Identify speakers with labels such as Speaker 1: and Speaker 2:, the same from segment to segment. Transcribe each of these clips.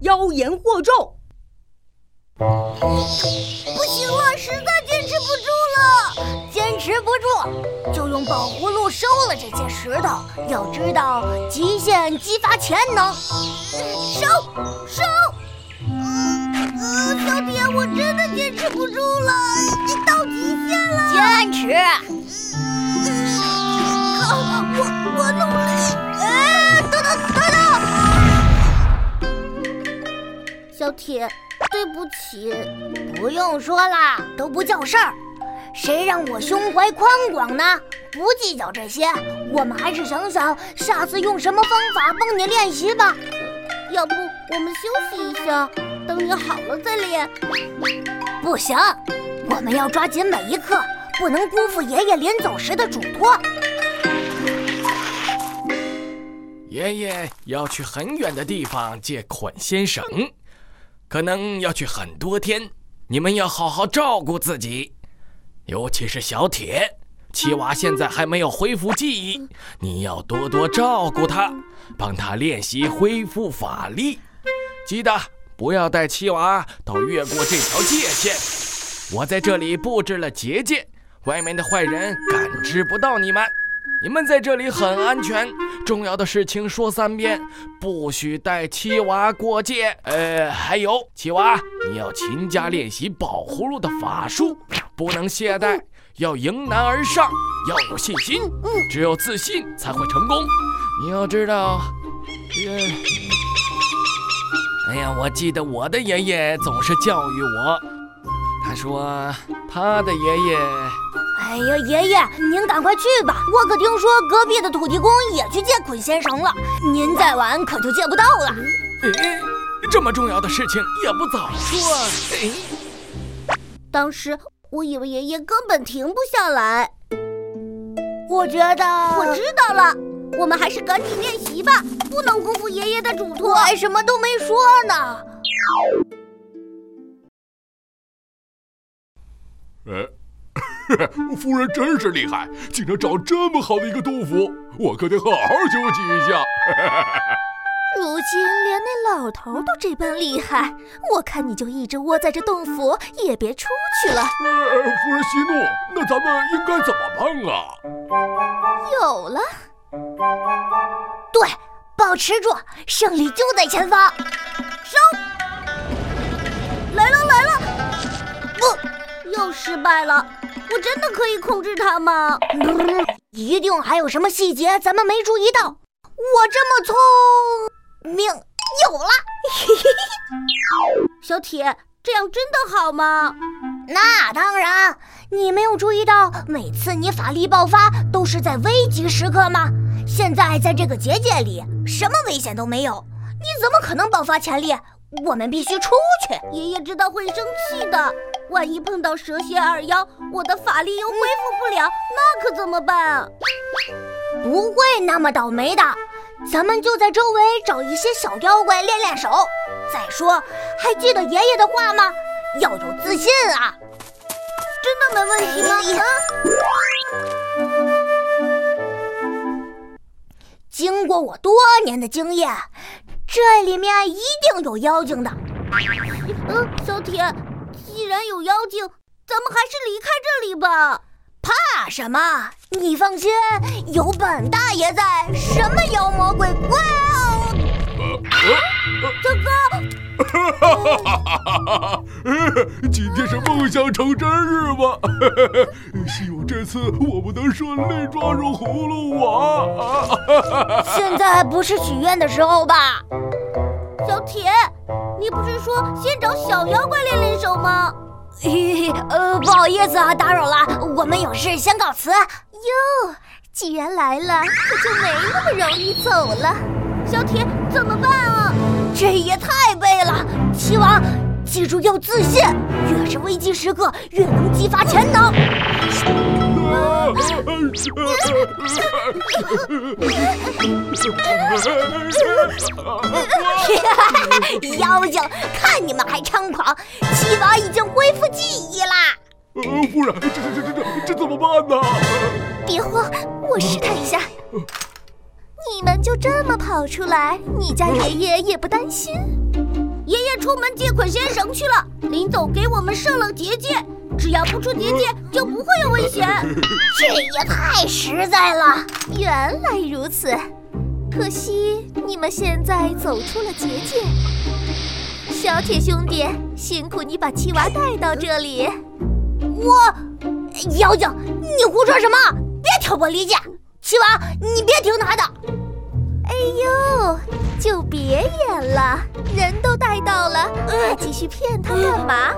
Speaker 1: 妖言惑众。
Speaker 2: 不行了，实在坚持不住了。
Speaker 3: 坚持不住，就用宝葫芦收了这些石头。要知道，极限激发潜能。
Speaker 2: 收收。嗯，小铁，我真的坚持不住了，到对不起，
Speaker 3: 不用说啦，都不叫事儿。谁让我胸怀宽广呢？不计较这些，我们还是想想下次用什么方法帮你练习吧。
Speaker 2: 要不我们休息一下，等你好了再练。
Speaker 3: 不行，我们要抓紧每一刻，不能辜负爷爷临走时的嘱托。
Speaker 4: 爷爷要去很远的地方借捆仙绳。可能要去很多天，你们要好好照顾自己，尤其是小铁。七娃现在还没有恢复记忆，你要多多照顾他，帮他练习恢复法力。记得不要带七娃到越过这条界限。我在这里布置了结界，外面的坏人感知不到你们。你们在这里很安全。重要的事情说三遍，不许带七娃过界。呃，还有七娃，你要勤加练习宝葫芦的法术，不能懈怠，要迎难而上，要有信心。只有自信才会成功。你要知道，哎呀，我记得我的爷爷总是教育我，他说他的爷爷。
Speaker 3: 哎呀，爷爷，您赶快去吧！我可听说隔壁的土地公也去见捆仙绳了，您再晚可就见不到了。
Speaker 4: 哎，这么重要的事情也不早说。哎，
Speaker 2: 当时我以为爷爷根本停不下来。
Speaker 3: 我觉得，
Speaker 2: 我知道了，我们还是赶紧练习吧，不能辜负爷爷的嘱托。
Speaker 3: 我还什么都没说呢。
Speaker 5: 呃。夫人真是厉害，竟然找这么好的一个洞府，我可得好好休息一下。
Speaker 6: 如今连那老头都这般厉害，我看你就一直窝在这洞府，也别出去了。
Speaker 5: 夫人息怒，那咱们应该怎么办啊？
Speaker 6: 有了，
Speaker 3: 对，保持住，胜利就在前方。
Speaker 2: 又失败了。我真的可以控制它吗？
Speaker 3: 一定还有什么细节咱们没注意到。我这么聪明，有了！
Speaker 2: 小铁，这样真的好吗？
Speaker 3: 那当然。你没有注意到，每次你法力爆发都是在危急时刻吗？现在在这个结界里，什么危险都没有，你怎么可能爆发潜力？我们必须出去。
Speaker 2: 爷爷知道会生气的。万一碰到蛇蝎二妖，我的法力又恢复不了，那可怎么办啊？
Speaker 3: 不会那么倒霉的，咱们就在周围找一些小妖怪练练手。再说，还记得爷爷的话吗？要有自信啊！
Speaker 2: 真的没问题吗？
Speaker 3: 经过我多年的经验，这里面一定有妖精的。
Speaker 2: 嗯，小铁。既然有妖精，咱们还是离开这里吧。
Speaker 3: 怕什么？你放心，有本大爷在，什么妖魔鬼怪啊！
Speaker 2: 大
Speaker 5: 哥，今天是梦想成真日吗？希望这次我们能顺利抓住葫芦娃。
Speaker 3: 现在不是许愿的时候吧？
Speaker 2: 小铁。你不是说先找小妖怪练练手吗？
Speaker 3: 呃，不好意思啊，打扰了，我们有事先告辞。
Speaker 6: 哟，既然来了，可就没那么容易走了。
Speaker 2: 小铁，怎么办啊？
Speaker 3: 这也太背了。七王，记住要自信，越是危机时刻，越能激发潜能。妖精，看你们还猖狂！七娃已经恢复记忆啦。
Speaker 5: 呃，夫人，这这这这这这怎么办呢？
Speaker 6: 别慌，我试探一下。你们就这么跑出来，你家爷爷也不担心？
Speaker 2: 爷爷出门借捆仙绳去了，临走给我们设了结界，只要不出结界就不会有危险。
Speaker 3: 这也太实在了。
Speaker 6: 原来如此，可惜你们现在走出了结界。小铁兄弟，辛苦你把七娃带到这里。
Speaker 3: 我，妖精，你胡说什么？别挑拨离间。七娃，你别听他的。
Speaker 6: 哎呦，就别演了，人都带到了，还继续骗他干嘛？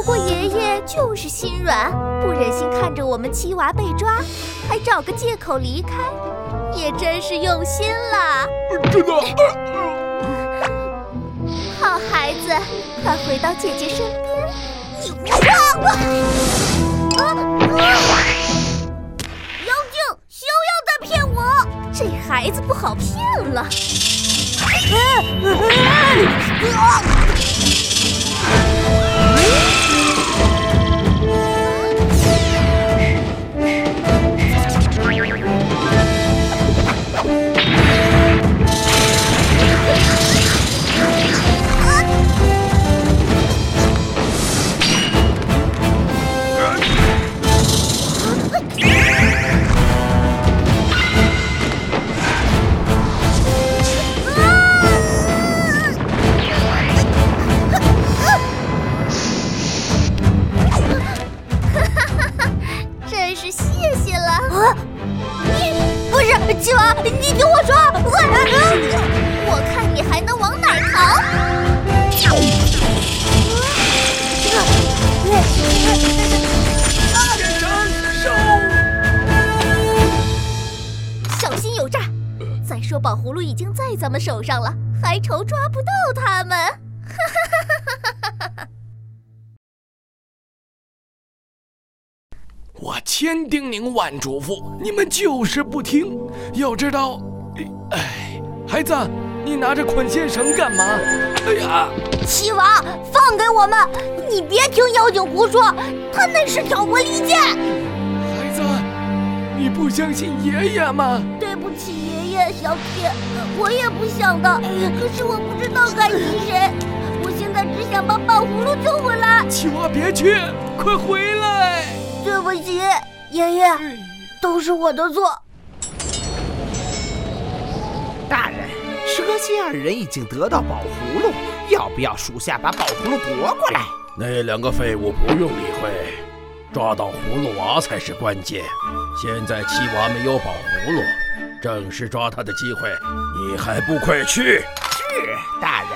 Speaker 6: 不过爷爷就是心软，不忍心看着我们七娃被抓，还找个借口离开，也真是用心了。
Speaker 5: 真的。
Speaker 6: 好孩子，快回到姐姐身边。
Speaker 3: 你！
Speaker 6: 小心有诈！再说宝葫芦已经在咱们手上了，还愁抓不到他们？
Speaker 4: 哈哈哈哈哈哈我千叮咛万嘱咐，你们就是不听。要知道，哎，孩子，你拿着捆仙绳干嘛？哎呀，
Speaker 3: 七娃，放给我们！你别听妖精胡说，他那是挑拨离间。
Speaker 4: 孩子，你不相信爷爷吗？
Speaker 2: 对不起，爷爷，小铁，我也不想的，可是我不知道该信谁。我现在只想把宝葫芦救回来。
Speaker 4: 七娃，别去，快回来！
Speaker 3: 对不起，爷爷，都是我的错。
Speaker 1: 大人，蛇蝎二人已经得到宝葫芦，要不要属下把宝葫芦夺过来？
Speaker 5: 那两个废物不用理会，抓到葫芦娃才是关键。现在七娃没有宝葫芦，正是抓他的机会，你还不快去？
Speaker 1: 是，大人。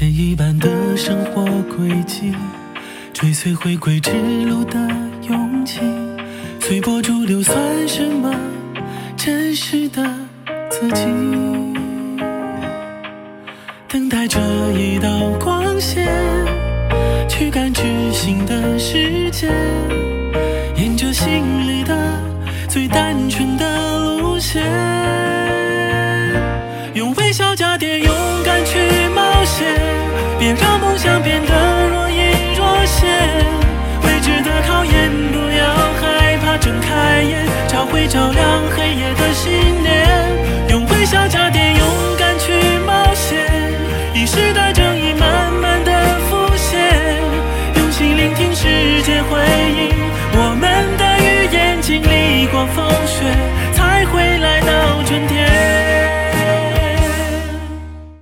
Speaker 7: 线一般的生活轨迹，追随回归之路的勇气，随波逐流算什么真实的自己？等待着一道光线，去感知新的世界，沿着心里的最单纯的路线，用微笑加点勇开